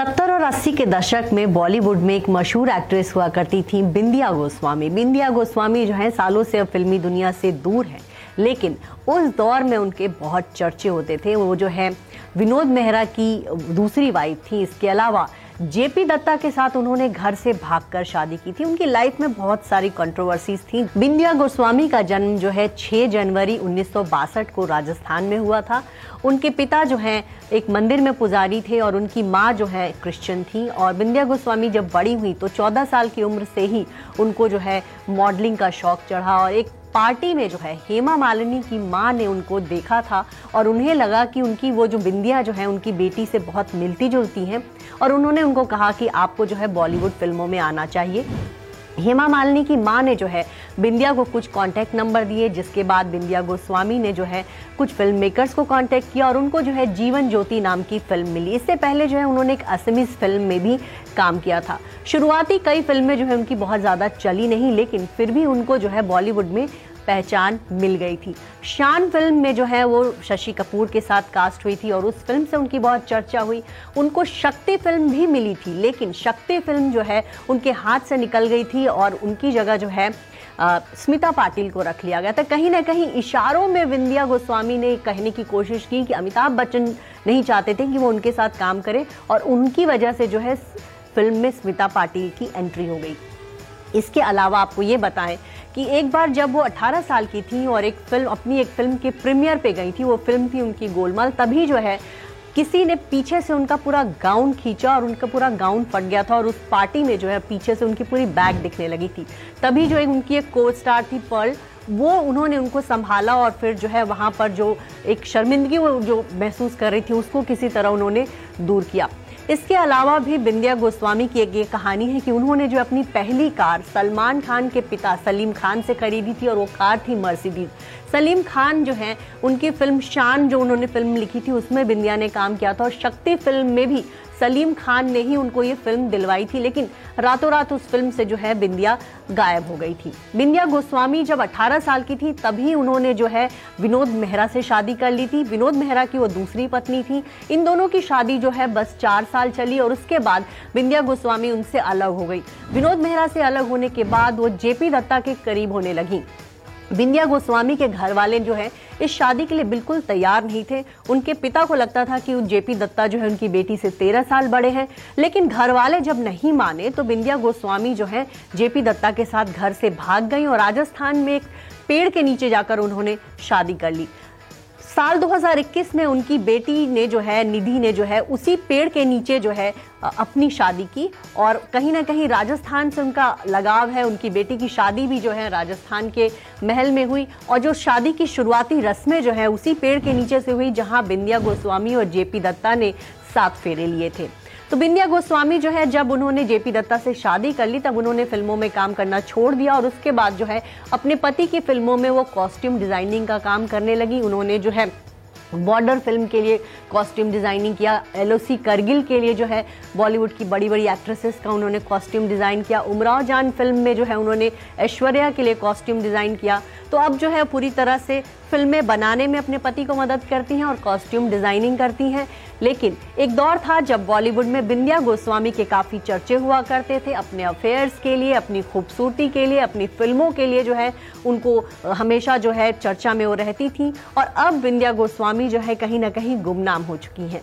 सत्तर और अस्सी के दशक में बॉलीवुड में एक मशहूर एक्ट्रेस हुआ करती थी बिंदिया गोस्वामी। बिंदिया गोस्वामी जो है, सालों से अब फिल्मी दुनिया से दूर है। लेकिन उस दौर में उनके बहुत चर्चे होते थे। वो जो है, विनोद मेहरा की दूसरी वाइफ थी। इसके अलावा जेपी दत्ता के साथ उन्होंने घर से भागकर शादी की थी। उनकी लाइफ में बहुत सारी कंट्रोवर्सीज थी। बिंदिया गोस्वामी का जन्म जो है 6 जनवरी उन्नीस सौ बासठ को राजस्थान में हुआ था। उनके पिता जो हैं, एक मंदिर में पुजारी थे और उनकी माँ जो है क्रिश्चियन थी। और बिंदिया गोस्वामी जब बड़ी हुई तो 14 साल की उम्र से ही उनको जो है मॉडलिंग का शौक चढ़ा और एक पार्टी में जो है, हेमा मालिनी की माँ ने उनको देखा था और उन्हें लगा कि उनकी वो जो बिंदिया जो है, उनकी बेटी से बहुत मिलती जुलती हैं और उन्होंने उनको कहा कि आपको जो है, बॉलीवुड फ़िल्मों में आना चाहिए। हेमा मालिनी की माँ ने जो है बिंदिया को कुछ कांटेक्ट नंबर दिए, जिसके बाद बिंदिया गोस्वामी ने जो है कुछ फ़िल्म मेकर्स को कांटेक्ट किया और उनको जो है जीवन ज्योति नाम की फ़िल्म मिली। इससे पहले जो है उन्होंने एक असमीज फ़िल्म में भी काम किया था। शुरुआती कई फ़िल्में जो है उनकी बहुत ज़्यादा चली नहीं, लेकिन फिर भी उनको जो है बॉलीवुड में पहचान मिल गई थी। शान फ़िल्म में जो है वो शशि कपूर के साथ कास्ट हुई थी और उस फ़िल्म से उनकी बहुत चर्चा हुई। उनको शक्ति फ़िल्म भी मिली थी, लेकिन शक्ति फ़िल्म जो है उनके हाथ से निकल गई थी और उनकी जगह जो है स्मिता पाटिल को रख लिया गया था। कहीं ना कहीं इशारों में विंध्या गोस्वामी ने कहने की कोशिश की कि अमिताभ बच्चन नहीं चाहते थे कि वो उनके साथ काम करें और उनकी वजह से जो है, फ़िल्म में स्मिता पाटिल की एंट्री हो गई। इसके अलावा आपको ये बताएँ कि एक बार जब वो 18 साल की थी और एक फ़िल्म, अपनी एक फ़िल्म के प्रीमियर पे गई थी, वो फ़िल्म थी उनकी गोलमाल, तभी जो है किसी ने पीछे से उनका पूरा गाउन खींचा और उनका पूरा गाउन फट गया था और उस पार्टी में जो है पीछे से उनकी पूरी बैग दिखने लगी थी। तभी जो एक उनकी एक को स्टार थी पर्ल वो उन्होंने उनको संभाला और फिर जो है वहाँ पर जो एक शर्मिंदगी वो जो महसूस कर रही थी, उसको किसी तरह उन्होंने दूर किया। इसके अलावा भी बिंदिया गोस्वामी की एक ये कहानी है कि उन्होंने जो अपनी पहली कार सलमान खान के पिता सलीम खान से खरीदी थी और वो कार थी मर्सिडीज। सलीम खान जो है, उनकी फ़िल्म शान जो उन्होंने फ़िल्म लिखी थी, उसमें बिंदिया ने काम किया था और शक्ति फ़िल्म में भी सलीम खान ने ही उनको ये फ़िल्म दिलवाई थी, लेकिन रातों रात उस फ़िल्म से जो है बिंदिया गायब हो गई थी। बिंदिया गोस्वामी जब 18 साल की थी, तभी उन्होंने जो है विनोद मेहरा से शादी कर ली थी। विनोद मेहरा की वो दूसरी पत्नी थी। इन दोनों की शादी जो है बस चार साल चली और उसके बाद बिंदिया गोस्वामी उनसे अलग हो गई। विनोद मेहरा से अलग होने के बाद वो जेपी दत्ता के करीब होने लगी। बिंदिया गोस्वामी के घर वाले जो है, इस शादी के लिए बिल्कुल तैयार नहीं थे। उनके पिता को लगता था कि जेपी दत्ता जो है, उनकी बेटी से तेरह साल बड़े हैं। लेकिन घर वाले जब नहीं माने तो बिंदिया गोस्वामी जो है, जेपी दत्ता के साथ घर से भाग गई और राजस्थान में एक पेड़ के नीचे जाकर उन्होंने शादी कर ली। साल 2021 में उनकी बेटी ने जो है, निधि ने जो है, उसी पेड़ के नीचे जो है अपनी शादी की और कहीं ना कहीं राजस्थान से उनका लगाव है। उनकी बेटी की शादी भी जो है, राजस्थान के महल में हुई और जो शादी की शुरुआती रस्में जो है, उसी पेड़ के नीचे से हुई, जहाँ बिंदिया गोस्वामी और जेपी दत्ता ने सात फेरे लिए थे। तो बिंदिया गोस्वामी जो है, जब उन्होंने जेपी दत्ता से शादी कर ली, तब उन्होंने फ़िल्मों में काम करना छोड़ दिया और उसके बाद जो है, अपने पति की फ़िल्मों में वो कॉस्ट्यूम डिज़ाइनिंग का काम करने लगी। उन्होंने जो है बॉर्डर फ़िल्म के लिए कॉस्ट्यूम डिज़ाइनिंग किया। एलओसी करगिल के लिए जो है बॉलीवुड की बड़ी बड़ी एक्ट्रेसेस का उन्होंने कॉस्ट्यूम डिज़ाइन किया। उमराव जान फ़िल्म में जो है, उन्होंने ऐश्वर्या के लिए कॉस्ट्यूम डिज़ाइन किया। तो अब जो है पूरी तरह से फ़िल्में बनाने में अपने पति को मदद करती हैं और कॉस्ट्यूम डिज़ाइनिंग करती हैं। लेकिन एक दौर था जब बॉलीवुड में बिंदिया गोस्वामी के काफ़ी चर्चे हुआ करते थे अपने अफेयर्स के लिए, अपनी खूबसूरती के लिए, अपनी फ़िल्मों के लिए जो है उनको हमेशा जो है चर्चा में वो रहती थी। और अब बिंदिया गोस्वामी जो है कहीं ना कहीं गुमनाम हो चुकी हैं।